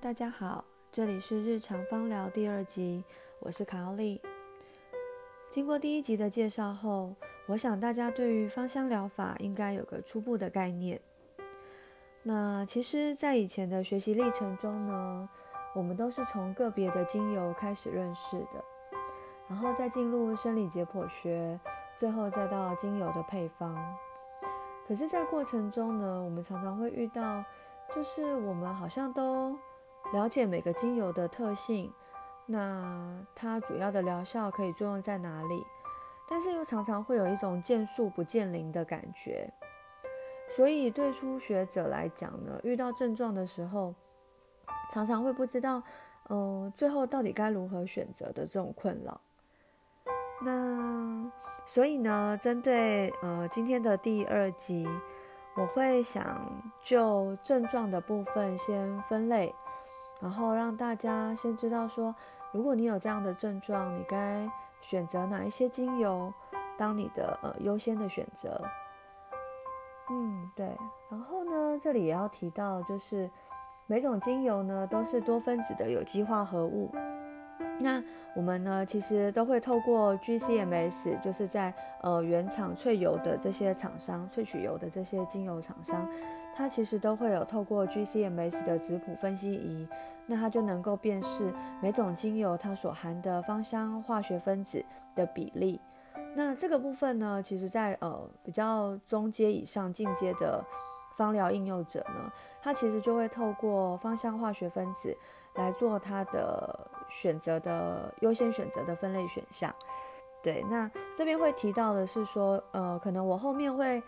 大家好，这里是日常芳疗第二集，我是卡奥利。经过第一集的介绍后，我想大家对于芳香疗法应该有个初步的概念。那其实，在以前的学习历程中呢，我们都是从个别的精油开始认识的，然后再进入生理解剖学，最后再到精油的配方。可是，在过程中呢，我们常常会遇到，就是我们好像都了解每个精油的特性，那它主要的疗效可以作用在哪里，但是又常常会有一种见树不见林的感觉。所以，对初学者来讲呢，遇到症状的时候，常常会不知道，嗯，最后到底该如何选择的这种困扰。那所以呢，针对呃今天的第二集，我会想就症状的部分先分类，然后让大家先知道说，如果你有这样的症状，你该选择哪一些精油当你的呃优先的选择。嗯，对。然后呢，这里也要提到，就是每种精油呢都是多分子的有机化合物。那我们呢，其实都会透过 GCMS，就是在呃原厂萃油的这些厂商萃取油的这些精油厂商，它其实都会有透过 GCMS 的质谱分析仪，那它就能够辨识每种精油它所含的芳香化学分子的比例。那这个部分呢，其实在呃比较中阶以上进阶的芳疗应用者呢，它其实就会透过芳香化学分子来做它的。选择的优先选择的分类选项，对，那这边会提到的是说，呃，可能我后面会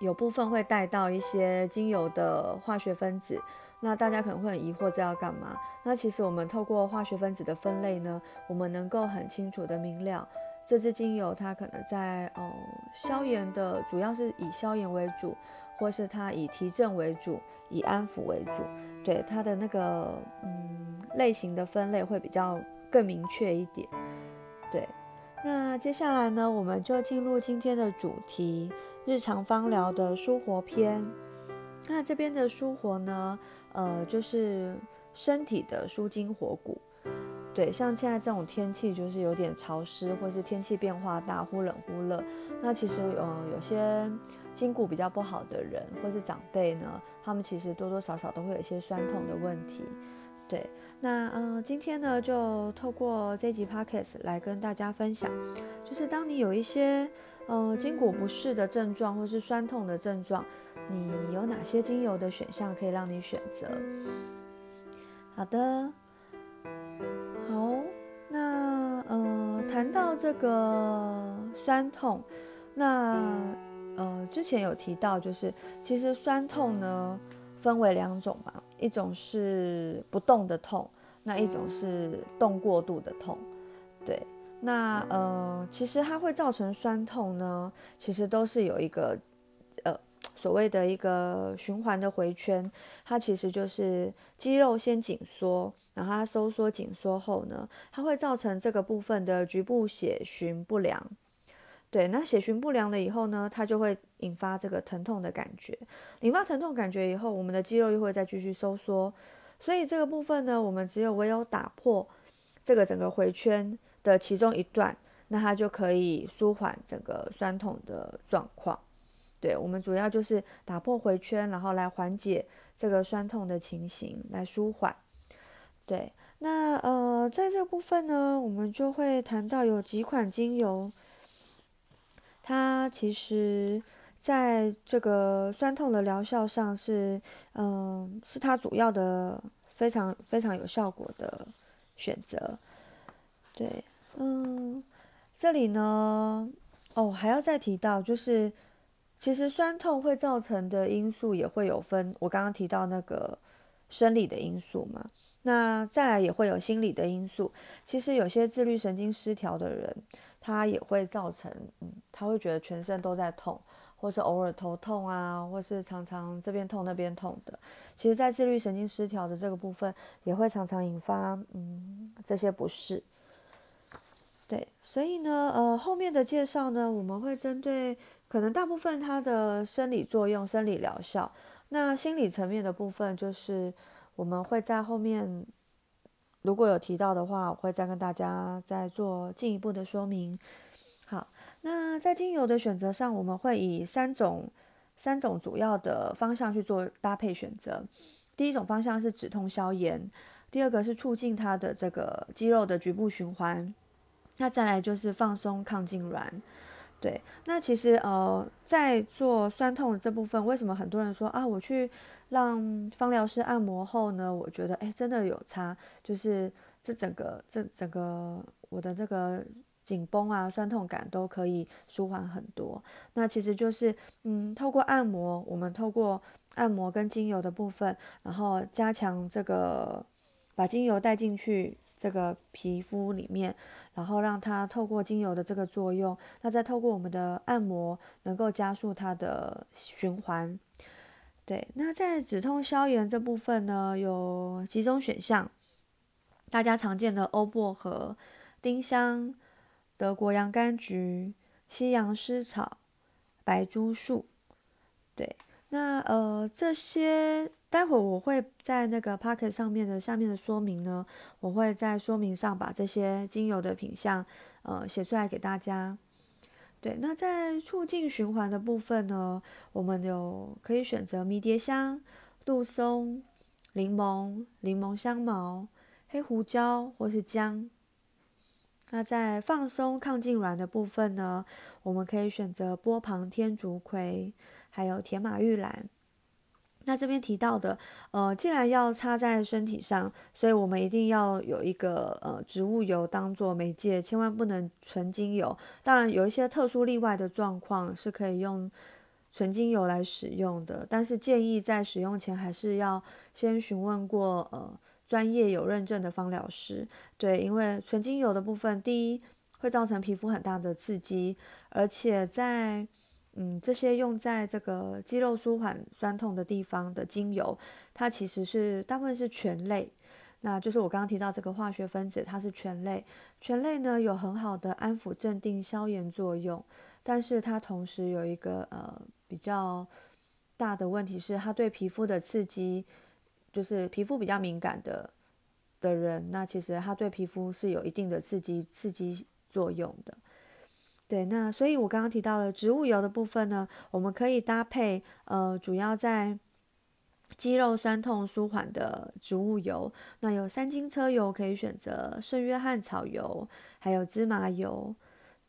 有部分会带到一些精油的化学分子，那大家可能会很疑惑这要干嘛？那其实我们透过化学分子的分类呢，我们能够很清楚的明了这支精油它可能在呃消炎的，主要是以消炎为主，或是它以提振为主，以安抚为主，对它的那个嗯。类型的分类会比较更明确一点，对。那接下来呢，我们就进入今天的主题——日常芳疗的舒活篇。那这边的舒活呢，呃，就是身体的舒筋活骨。对，像现在这种天气，就是有点潮湿，或是天气变化大，忽冷忽热。那其实，嗯，有些筋骨比较不好的人，或是长辈呢，他们其实多多少少都会有一些酸痛的问题。对。那嗯，今天呢，就透过这集 podcast 来跟大家分享，就是当你有一些呃筋骨不适的症状，或是酸痛的症状，你有哪些精油的选项可以让你选择？好的，好，那呃，谈到这个酸痛，那呃，之前有提到，就是其实酸痛呢分为两种嘛。一种是不动的痛，那一种是动过度的痛，对，那呃，其实它会造成酸痛呢，其实都是有一个呃所谓的一个循环的回圈，它其实就是肌肉先紧缩，然后它收缩紧缩后呢，它会造成这个部分的局部血循不良。对，那血循不良了以后呢，它就会引发这个疼痛的感觉，引发疼痛感觉以后，我们的肌肉又会再继续收缩，所以这个部分呢，我们只有唯有打破这个整个回圈的其中一段，那它就可以舒缓整个酸痛的状况。对，我们主要就是打破回圈，然后来缓解这个酸痛的情形，来舒缓。对，那呃，在这部分呢，我们就会谈到有几款精油。它其实在这个酸痛的疗效上是，嗯，是它主要的非常非常有效果的选择。对，嗯，这里呢，哦，还要再提到，就是其实酸痛会造成的因素也会有分，我刚刚提到那个生理的因素嘛，那再来也会有心理的因素。其实有些自律神经失调的人。他也会造成，嗯，他会觉得全身都在痛，或是偶尔头痛啊，或是常常这边痛那边痛的。其实，在自律神经失调的这个部分，也会常常引发，嗯，这些不适。对，所以呢，呃，后面的介绍呢，我们会针对可能大部分它的生理作用、生理疗效。那心理层面的部分，就是我们会在后面如果有提到的话，我会再跟大家再做进一步的说明。好，那在精油的选择上，我们会以三种三种主要的方向去做搭配选择。第一种方向是止痛消炎，第二个是促进它的这个肌肉的局部循环，那再来就是放松抗痉挛。对，那其实呃，在做酸痛的这部分，为什么很多人说啊，我去让芳疗师按摩后呢？我觉得哎，真的有差，就是这整个这整个我的这个紧绷啊、酸痛感都可以舒缓很多。那其实就是嗯，透过按摩，我们透过按摩跟精油的部分，然后加强这个把精油带进去。这个皮肤里面，然后让它透过精油的这个作用，那再透过我们的按摩，能够加速它的循环。对，那在止痛消炎这部分呢，有几种选项，大家常见的欧薄荷、丁香、德国洋甘菊、西洋蓍草、白珠树。对，那呃这些。待会我会在那个 Pocket 上面的下面的说明呢，我会在说明上把这些精油的品相，呃，写出来给大家。对，那在促进循环的部分呢，我们有可以选择迷迭香、杜松、柠檬、柠檬香茅、黑胡椒或是姜。那在放松抗痉挛的部分呢，我们可以选择波旁天竺葵，还有铁马玉兰。那这边提到的，呃，既然要插在身体上，所以我们一定要有一个呃植物油当做媒介，千万不能纯精油。当然，有一些特殊例外的状况是可以用纯精油来使用的，但是建议在使用前还是要先询问过呃专业有认证的芳疗师。对，因为纯精油的部分，第一会造成皮肤很大的刺激，而且在嗯，这些用在这个肌肉舒缓酸痛的地方的精油，它其实是大部分是醛类，那就是我刚刚提到这个化学分子，它是醛类。醛类呢有很好的安抚、镇定、消炎作用，但是它同时有一个呃比较大的问题是，它对皮肤的刺激，就是皮肤比较敏感的的人，那其实它对皮肤是有一定的刺激刺激作用的。对，那所以我刚刚提到的植物油的部分呢，我们可以搭配呃，主要在肌肉酸痛舒缓的植物油。那有三金车油可以选择，圣约翰草油，还有芝麻油。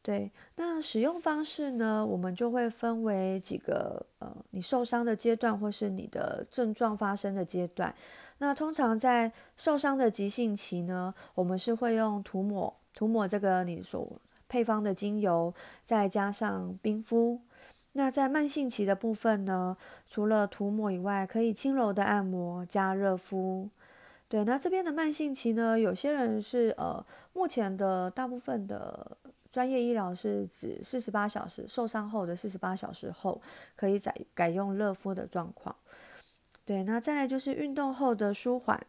对，那使用方式呢，我们就会分为几个呃，你受伤的阶段或是你的症状发生的阶段。那通常在受伤的急性期呢，我们是会用涂抹涂抹这个你所。配方的精油，再加上冰敷。那在慢性期的部分呢，除了涂抹以外，可以轻柔的按摩加热敷。对，那这边的慢性期呢，有些人是呃，目前的大部分的专业医疗是指四十八小时受伤后的四十八小时后，可以改改用热敷的状况。对，那再来就是运动后的舒缓。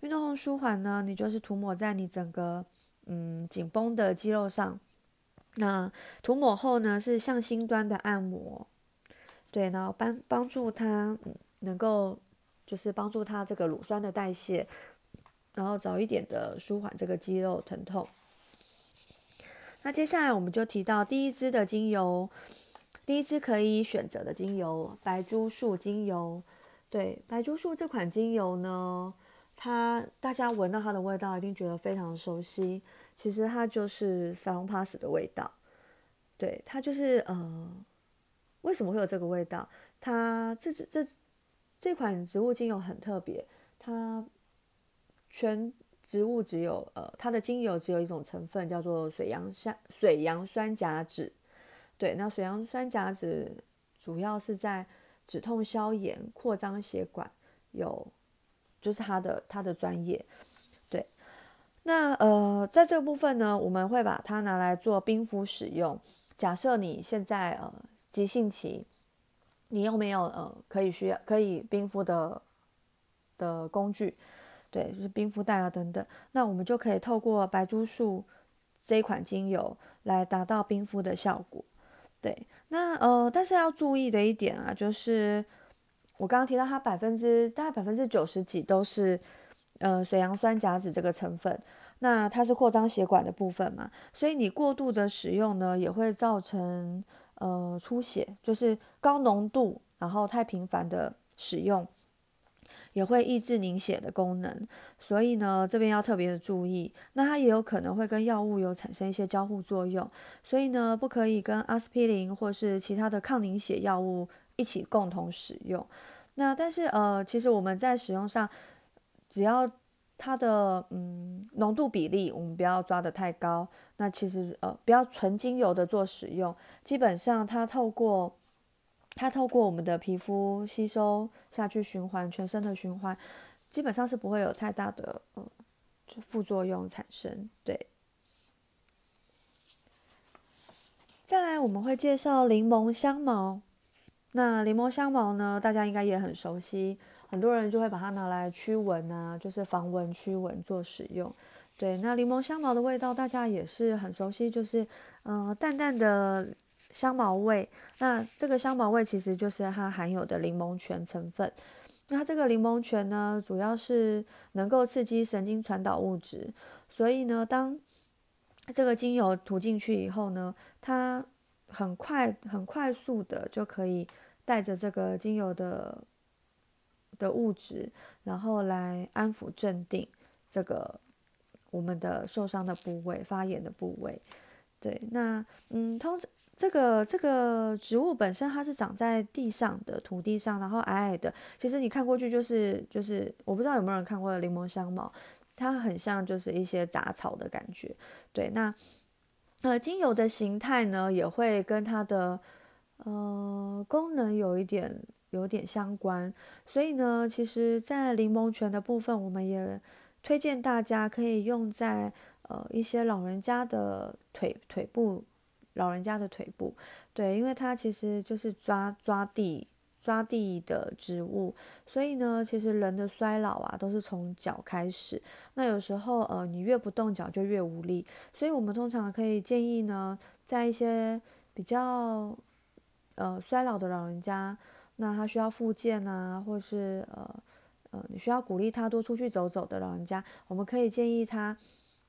运动后舒缓呢，你就是涂抹在你整个嗯紧绷的肌肉上。那涂抹后呢，是向心端的按摩，对，然后帮帮助它能够就是帮助它这个乳酸的代谢，然后早一点的舒缓这个肌肉疼痛。那接下来我们就提到第一支的精油，第一支可以选择的精油白珠树精油。对，白珠树这款精油呢，它大家闻到它的味道一定觉得非常熟悉。其实它就是沙龙 pass 的味道，对，它就是呃，为什么会有这个味道？它这这这这款植物精油很特别，它全植物只有呃，它的精油只有一种成分叫做水杨酸水杨酸甲酯，对，那水杨酸甲酯主要是在止痛消炎、扩张血管，有就是它的它的专业。对那呃，在这个部分呢，我们会把它拿来做冰敷使用。假设你现在呃急性期，你又没有呃可以需要可以冰敷的的工具，对，就是冰敷袋啊等等，那我们就可以透过白珠树这一款精油来达到冰敷的效果。对，那呃，但是要注意的一点啊，就是我刚刚提到它百分之大概百分之九十几都是呃水杨酸甲酯这个成分，那它是扩张血管的部分嘛，所以你过度的使用呢，也会造成呃出血，就是高浓度，然后太频繁的使用。也会抑制凝血的功能，所以呢，这边要特别的注意。那它也有可能会跟药物有产生一些交互作用，所以呢，不可以跟阿司匹林或是其他的抗凝血药物一起共同使用。那但是呃，其实我们在使用上，只要它的嗯浓度比例，我们不要抓得太高。那其实呃，不要纯精油的做使用，基本上它透过。它透过我们的皮肤吸收下去，循环全身的循环，基本上是不会有太大的呃副作用产生。对。再来，我们会介绍柠檬香茅。那柠檬香茅呢，大家应该也很熟悉，很多人就会把它拿来驱蚊啊，就是防蚊驱蚊做使用。对，那柠檬香茅的味道大家也是很熟悉，就是呃淡淡的。香茅味，那这个香茅味其实就是它含有的柠檬醛成分。那它这个柠檬醛呢，主要是能够刺激神经传导物质，所以呢，当这个精油涂进去以后呢，它很快、很快速的就可以带着这个精油的的物质，然后来安抚、镇定这个我们的受伤的部位、发炎的部位。对，那嗯，通常。这个这个植物本身它是长在地上的土地上，然后矮矮的。其实你看过去就是就是，我不知道有没有人看过的柠檬香茅，它很像就是一些杂草的感觉。对，那呃精油的形态呢也会跟它的呃功能有一点有点相关。所以呢，其实，在柠檬泉的部分，我们也推荐大家可以用在呃一些老人家的腿腿部。老人家的腿部，对，因为它其实就是抓抓地、抓地的植物，所以呢，其实人的衰老啊，都是从脚开始。那有时候，呃，你越不动脚就越无力，所以我们通常可以建议呢，在一些比较呃衰老的老人家，那他需要复健啊，或是呃呃，你需要鼓励他多出去走走的老人家，我们可以建议他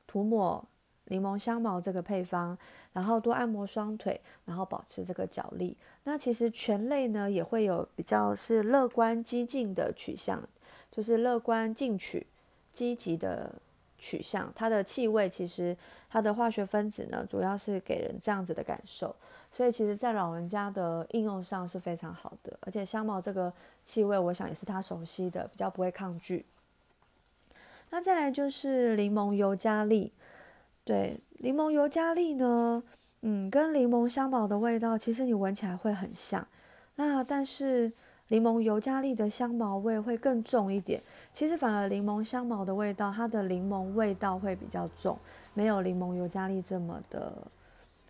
涂抹。柠檬香茅这个配方，然后多按摩双腿，然后保持这个脚力。那其实全类呢也会有比较是乐观激进的取向，就是乐观进取、积极的取向。它的气味其实它的化学分子呢，主要是给人这样子的感受。所以其实，在老人家的应用上是非常好的。而且香茅这个气味，我想也是他熟悉的，比较不会抗拒。那再来就是柠檬尤加利。对，柠檬尤加利呢，嗯，跟柠檬香茅的味道，其实你闻起来会很像。那但是柠檬尤加利的香茅味会更重一点。其实反而柠檬香茅的味道，它的柠檬味道会比较重，没有柠檬尤加利这么的。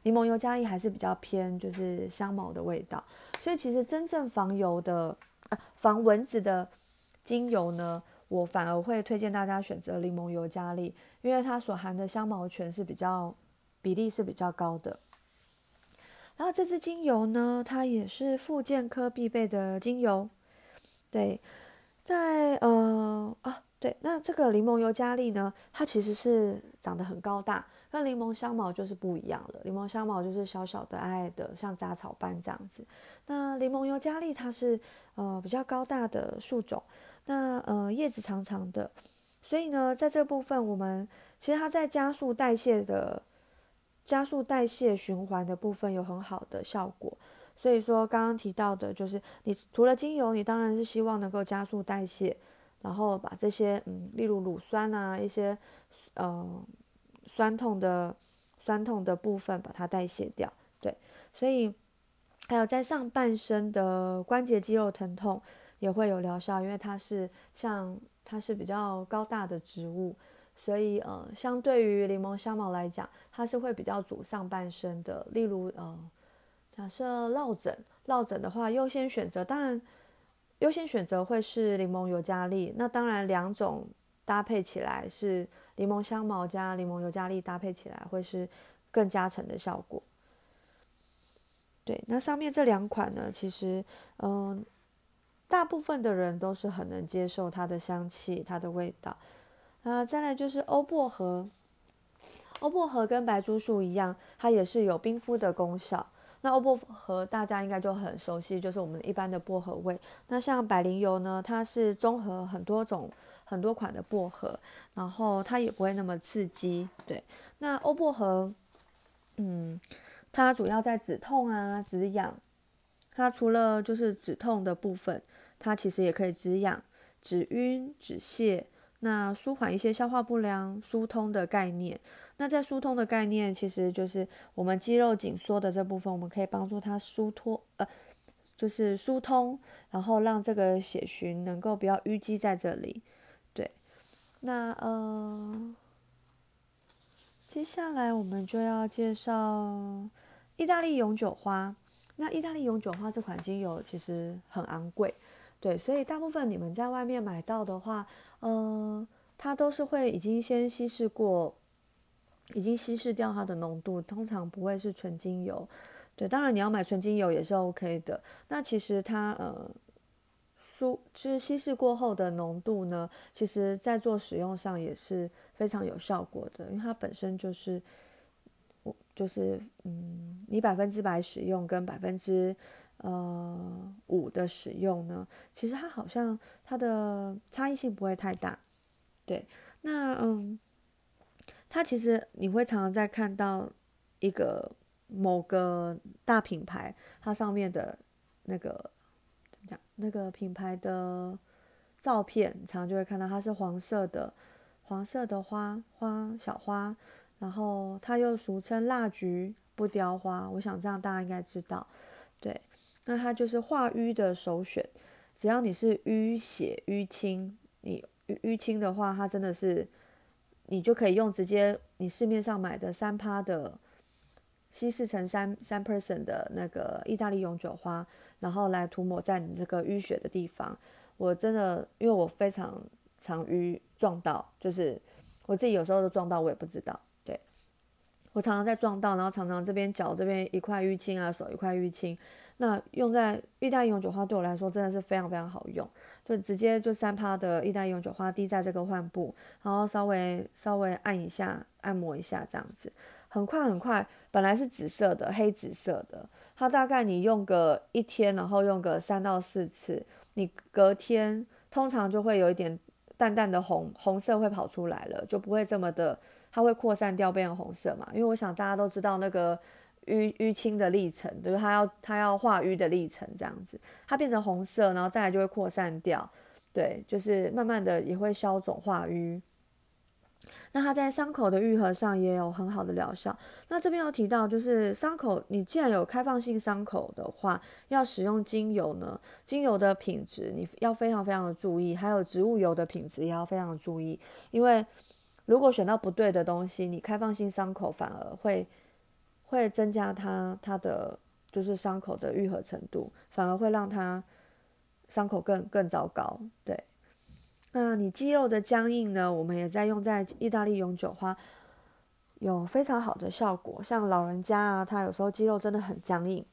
柠檬尤加利还是比较偏就是香茅的味道。所以其实真正防油的，呃，防蚊子的精油呢。我反而会推荐大家选择柠檬尤加利，因为它所含的香茅醛是比较比例是比较高的。然后这支精油呢，它也是复健科必备的精油。对，在呃啊对，那这个柠檬尤加利呢，它其实是长得很高大，跟柠檬香茅就是不一样了。柠檬香茅就是小小的矮矮的，像杂草般这样子。那柠檬尤加利它是呃比较高大的树种。那呃叶子长长的，所以呢，在这部分我们其实它在加速代谢的、加速代谢循环的部分有很好的效果。所以说刚刚提到的就是，你除了精油，你当然是希望能够加速代谢，然后把这些嗯，例如乳酸啊一些呃酸痛的酸痛的部分把它代谢掉。对，所以还有在上半身的关节肌肉疼痛。也会有疗效，因为它是像它是比较高大的植物，所以呃，相对于柠檬香茅来讲，它是会比较主上半身的。例如呃，假设落枕，落枕的话，优先选择当然优先选择会是柠檬尤加利。那当然两种搭配起来是柠檬香茅加柠檬尤加利搭配起来会是更加成的效果。对，那上面这两款呢，其实嗯。大部分的人都是很能接受它的香气、它的味道。啊，再来就是欧薄荷，欧薄荷跟白珠树一样，它也是有冰敷的功效。那欧薄荷大家应该就很熟悉，就是我们一般的薄荷味。那像百灵油呢，它是综合很多种、很多款的薄荷，然后它也不会那么刺激。对，那欧薄荷，嗯，它主要在止痛啊、止痒。它除了就是止痛的部分，它其实也可以止痒、止晕、止泻。那舒缓一些消化不良、疏通的概念。那在疏通的概念，其实就是我们肌肉紧缩的这部分，我们可以帮助它疏脱，呃，就是疏通，然后让这个血循能够不要淤积在这里。对，那呃，接下来我们就要介绍意大利永久花。那意大利永久花这款精油其实很昂贵。对，所以大部分你们在外面买到的话，呃，它都是会已经先稀释过，已经稀释掉它的浓度，通常不会是纯精油。对，当然你要买纯精油也是 OK 的。那其实它呃，疏就是稀释过后的浓度呢，其实在做使用上也是非常有效果的，因为它本身就是，我就是嗯，你百分之百使用跟百分之。呃，五的使用呢，其实它好像它的差异性不会太大，对。那嗯，它其实你会常常在看到一个某个大品牌，它上面的那个怎么讲？那个品牌的照片，常常就会看到它是黄色的，黄色的花花小花，然后它又俗称蜡菊不雕花，我想这样大家应该知道，对。那它就是化瘀的首选，只要你是淤血淤青，你淤淤青的话，它真的是你就可以用直接你市面上买的三趴的稀释成三三 percent 的那个意大利永久花，然后来涂抹在你这个淤血的地方。我真的因为我非常常淤撞到，就是我自己有时候都撞到，我也不知道。对我常常在撞到，然后常常这边脚这边一块淤青啊，手一块淤青。那用在意大利永久花对我来说真的是非常非常好用，就直接就三趴的意大利永久花滴在这个患部，然后稍微稍微按一下，按摩一下这样子，很快很快。本来是紫色的，黑紫色的，它大概你用个一天，然后用个三到四次，你隔天通常就会有一点淡淡的红红色会跑出来了，就不会这么的，它会扩散掉变成红色嘛？因为我想大家都知道那个。淤淤青的历程，就是它要它要化瘀的历程，这样子，它变成红色，然后再来就会扩散掉，对，就是慢慢的也会消肿化瘀。那它在伤口的愈合上也有很好的疗效。那这边要提到，就是伤口，你既然有开放性伤口的话，要使用精油呢，精油的品质你要非常非常的注意，还有植物油的品质也要非常的注意，因为如果选到不对的东西，你开放性伤口反而会。会增加它它的就是伤口的愈合程度，反而会让它伤口更更糟糕。对，那你肌肉的僵硬呢？我们也在用在意大利永久花，有非常好的效果。像老人家啊，他有时候肌肉真的很僵硬，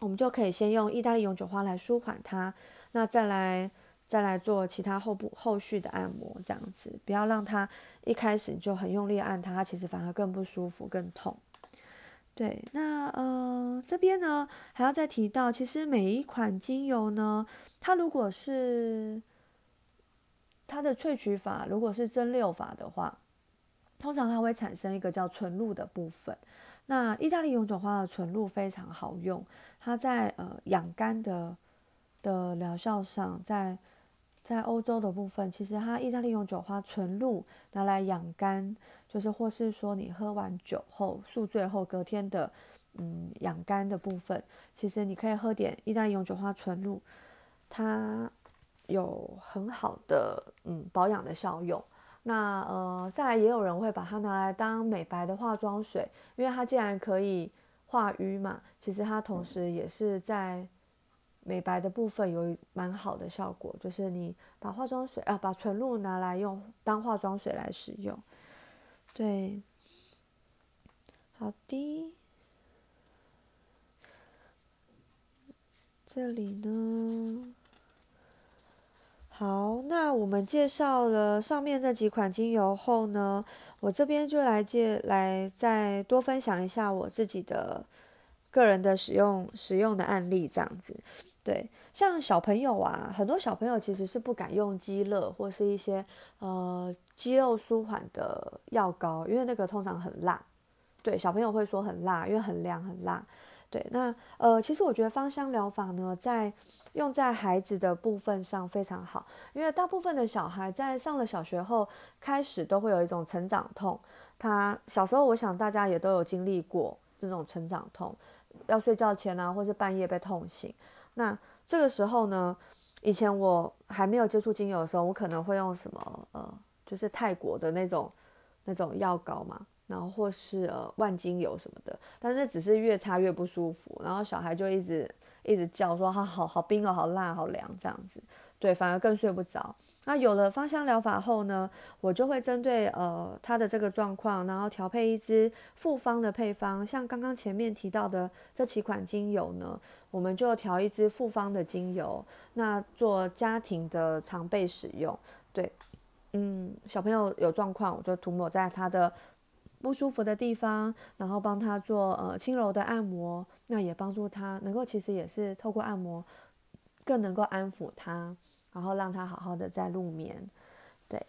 我们就可以先用意大利永久花来舒缓它，那再来再来做其他后部后续的按摩，这样子不要让它一开始就很用力按它，它其实反而更不舒服、更痛。对，那呃这边呢还要再提到，其实每一款精油呢，它如果是它的萃取法，如果是蒸馏法的话，通常它会产生一个叫纯露的部分。那意大利永久花的纯露非常好用，它在呃养肝的的疗效上，在在欧洲的部分，其实它意大利永久花纯露拿来养肝。就是，或是说你喝完酒后宿醉后隔天的，嗯，养肝的部分，其实你可以喝点意大利永久花纯露，它有很好的嗯保养的效用。那呃，再来也有人会把它拿来当美白的化妆水，因为它既然可以化瘀嘛，其实它同时也是在美白的部分有蛮好的效果。就是你把化妆水啊，把纯露拿来用当化妆水来使用。对，好的，这里呢，好，那我们介绍了上面这几款精油后呢，我这边就来介来再多分享一下我自己的个人的使用使用的案例，这样子。对，像小朋友啊，很多小朋友其实是不敢用肌乐或是一些呃肌肉舒缓的药膏，因为那个通常很辣。对，小朋友会说很辣，因为很凉很辣。对，那呃，其实我觉得芳香疗法呢，在用在孩子的部分上非常好，因为大部分的小孩在上了小学后开始都会有一种成长痛。他小时候，我想大家也都有经历过这种成长痛，要睡觉前啊，或是半夜被痛醒。那这个时候呢，以前我还没有接触精油的时候，我可能会用什么呃，就是泰国的那种那种药膏嘛。然后或是呃万精油什么的，但是只是越擦越不舒服，然后小孩就一直一直叫说他好好冰哦，好辣，好凉这样子，对，反而更睡不着。那有了芳香疗法后呢，我就会针对呃他的这个状况，然后调配一支复方的配方，像刚刚前面提到的这几款精油呢，我们就调一支复方的精油，那做家庭的常备使用。对，嗯，小朋友有状况，我就涂抹在他的。不舒服的地方，然后帮他做呃轻柔的按摩，那也帮助他能够其实也是透过按摩，更能够安抚他，然后让他好好的在入眠。对，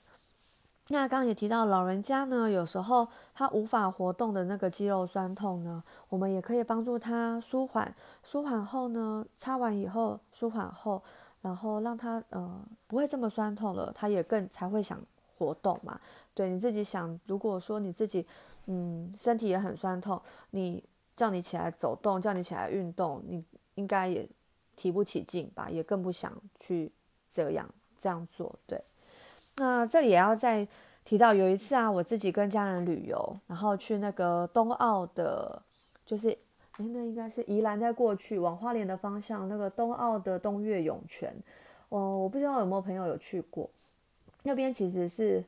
那刚刚也提到老人家呢，有时候他无法活动的那个肌肉酸痛呢，我们也可以帮助他舒缓，舒缓后呢，擦完以后舒缓后，然后让他呃不会这么酸痛了，他也更才会想活动嘛。对你自己想，如果说你自己，嗯，身体也很酸痛，你叫你起来走动，叫你起来运动，你应该也提不起劲吧，也更不想去这样这样做。对，那这里也要再提到，有一次啊，我自己跟家人旅游，然后去那个冬奥的，就是，哎，那应该是宜兰在过去往花莲的方向，那个冬奥的东岳涌泉，哦，我不知道有没有朋友有去过，那边其实是。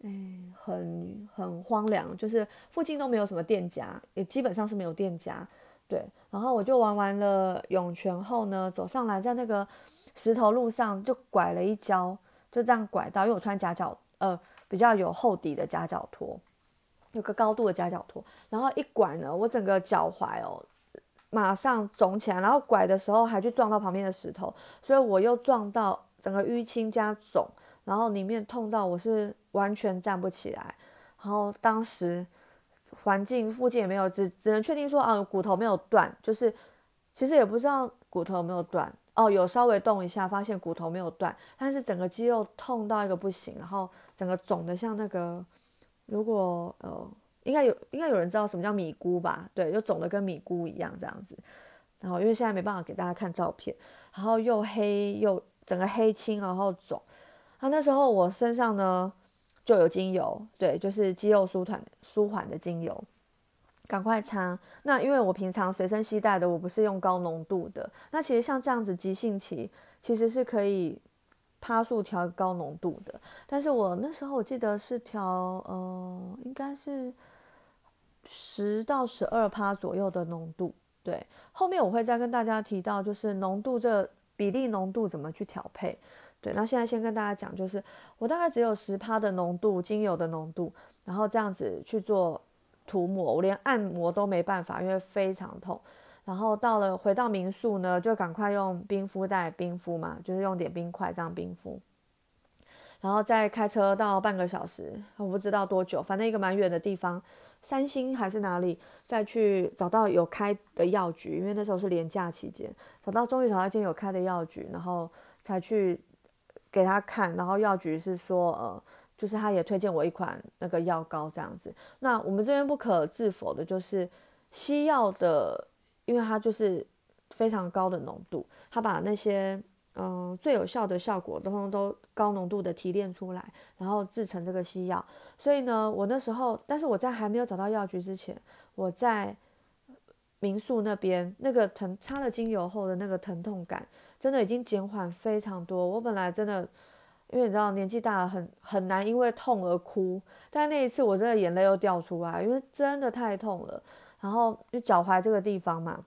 嗯，很很荒凉，就是附近都没有什么店家，也基本上是没有店家。对，然后我就玩完了涌泉后呢，走上来在那个石头路上就拐了一跤，就这样拐到，因为我穿夹脚，呃，比较有厚底的夹脚拖，有个高度的夹脚拖，然后一拐呢，我整个脚踝哦，马上肿起来，然后拐的时候还去撞到旁边的石头，所以我又撞到整个淤青加肿。然后里面痛到我是完全站不起来，然后当时环境附近也没有，只只能确定说啊骨头没有断，就是其实也不知道骨头有没有断哦，有稍微动一下发现骨头没有断，但是整个肌肉痛到一个不行，然后整个肿的像那个如果呃应该有应该有人知道什么叫米菇吧？对，就肿的跟米菇一样这样子，然后因为现在没办法给大家看照片，然后又黑又整个黑青，然后肿。啊，那时候我身上呢就有精油，对，就是肌肉舒缓舒缓的精油，赶快擦。那因为我平常随身携带的，我不是用高浓度的。那其实像这样子急性期，其实是可以趴数调高浓度的。但是我那时候我记得是调，呃，应该是十到十二趴左右的浓度。对，后面我会再跟大家提到，就是浓度这比例浓度怎么去调配。对，那现在先跟大家讲，就是我大概只有十趴的浓度，精油的浓度，然后这样子去做涂抹，我连按摩都没办法，因为非常痛。然后到了回到民宿呢，就赶快用冰敷袋冰敷嘛，就是用点冰块这样冰敷。然后再开车到半个小时，我不知道多久，反正一个蛮远的地方，三星还是哪里，再去找到有开的药局，因为那时候是连假期间，找到终于找到一间有开的药局，然后才去。给他看，然后药局是说，呃，就是他也推荐我一款那个药膏这样子。那我们这边不可置否的就是西药的，因为它就是非常高的浓度，它把那些嗯最有效的效果都都高浓度的提炼出来，然后制成这个西药。所以呢，我那时候，但是我在还没有找到药局之前，我在民宿那边那个疼擦了精油后的那个疼痛感。真的已经减缓非常多。我本来真的，因为你知道年纪大了，很很难因为痛而哭。但那一次我真的眼泪又掉出来，因为真的太痛了。然后就脚踝这个地方嘛，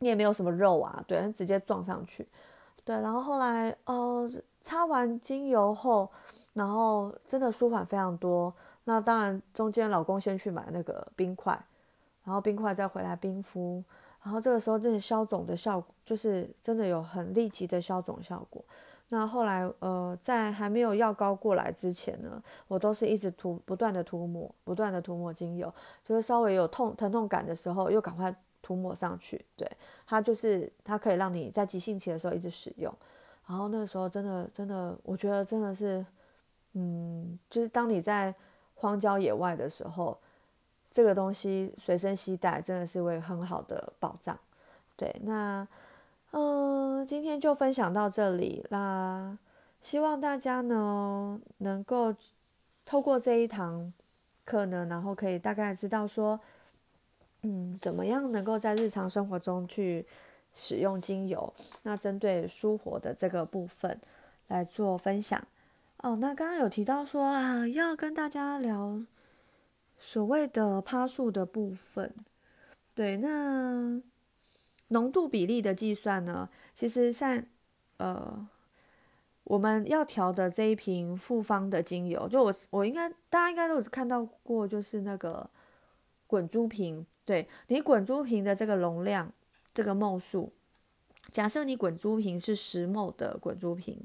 你也没有什么肉啊，对，直接撞上去。对，然后后来呃擦完精油后，然后真的舒缓非常多。那当然中间老公先去买那个冰块，然后冰块再回来冰敷，然后这个时候真的消肿的效果，就是真的有很立即的消肿效果。那后来，呃，在还没有药膏过来之前呢，我都是一直涂，不断的涂抹，不断的涂抹精油，就是稍微有痛疼痛感的时候，又赶快涂抹上去。对，它就是它可以让你在急性期的时候一直使用。然后那个时候真的真的，我觉得真的是，嗯，就是当你在荒郊野外的时候，这个东西随身携带真的是为很好的保障。对，那。嗯，今天就分享到这里啦。希望大家呢能够透过这一堂课呢，然后可以大概知道说，嗯，怎么样能够在日常生活中去使用精油。那针对舒活的这个部分来做分享。哦，那刚刚有提到说啊，要跟大家聊所谓的趴数的部分。对，那。浓度比例的计算呢，其实像，呃，我们要调的这一瓶复方的精油，就我我应该大家应该都有看到过，就是那个滚珠瓶，对你滚珠瓶的这个容量，这个梦数，假设你滚珠瓶是十梦的滚珠瓶，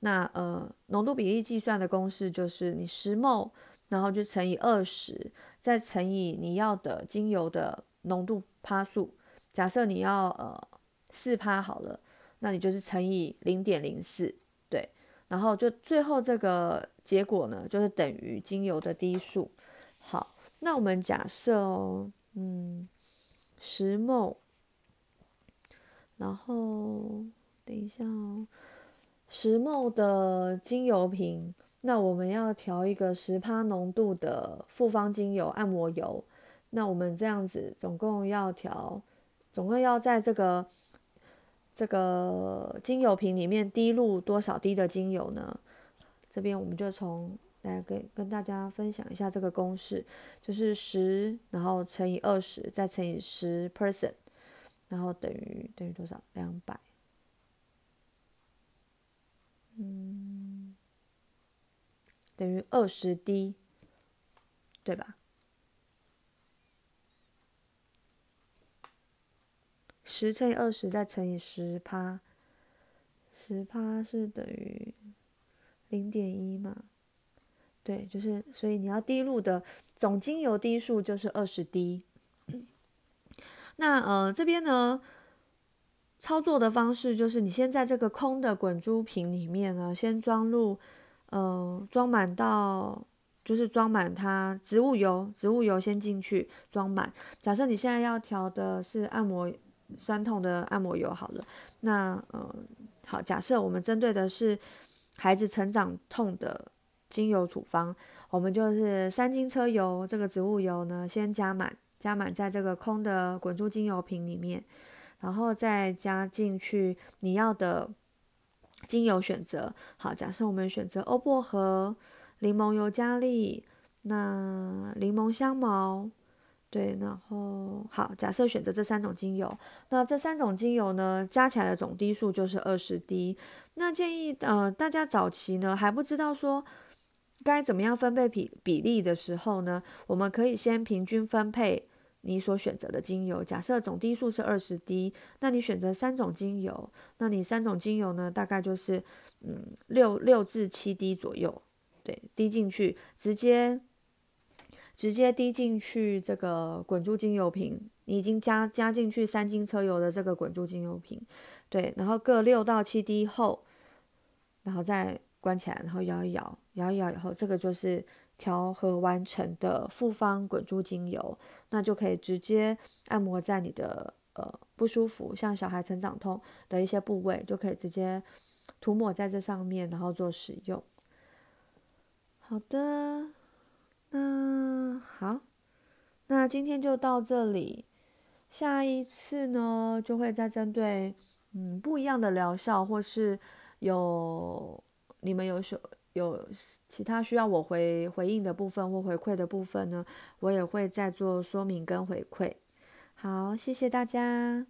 那呃浓度比例计算的公式就是你十梦，然后就乘以二十，再乘以你要的精油的浓度趴数。假设你要呃四趴好了，那你就是乘以零点零四，对，然后就最后这个结果呢，就是等于精油的滴数。好，那我们假设哦，嗯，石墨，然后等一下哦，石墨的精油瓶，那我们要调一个十趴浓度的复方精油按摩油，那我们这样子总共要调。总共要在这个这个精油瓶里面滴入多少滴的精油呢？这边我们就从来跟跟大家分享一下这个公式，就是十，然后乘以二十，再乘以十 percent，然后等于等于多少？两百，嗯，等于二十滴，对吧？十乘以二十再乘以十趴，十趴是等于零点一嘛？对，就是所以你要滴入的总精油滴数就是二十滴。那呃这边呢，操作的方式就是你先在这个空的滚珠瓶里面呢，先装入，呃装满到就是装满它植物油，植物油先进去装满。假设你现在要调的是按摩。酸痛的按摩油好了，那呃好，假设我们针对的是孩子成长痛的精油处方，我们就是三金车油这个植物油呢，先加满，加满在这个空的滚珠精油瓶里面，然后再加进去你要的精油选择。好，假设我们选择欧薄荷、柠檬尤加利、那柠檬香茅。对，然后好，假设选择这三种精油，那这三种精油呢，加起来的总滴数就是二十滴。那建议呃，大家早期呢还不知道说该怎么样分配比比例的时候呢，我们可以先平均分配你所选择的精油。假设总滴数是二十滴，那你选择三种精油，那你三种精油呢，大概就是嗯六六至七滴左右，对，滴进去直接。直接滴进去这个滚珠精油瓶，你已经加加进去三斤车油的这个滚珠精油瓶，对，然后各六到七滴后，然后再关起来，然后摇一摇，摇一摇以后，这个就是调和完成的复方滚珠精油，那就可以直接按摩在你的呃不舒服，像小孩成长痛的一些部位，就可以直接涂抹在这上面，然后做使用。好的。那好，那今天就到这里。下一次呢，就会再针对嗯不一样的疗效，或是有你们有什有其他需要我回回应的部分或回馈的部分呢，我也会再做说明跟回馈。好，谢谢大家。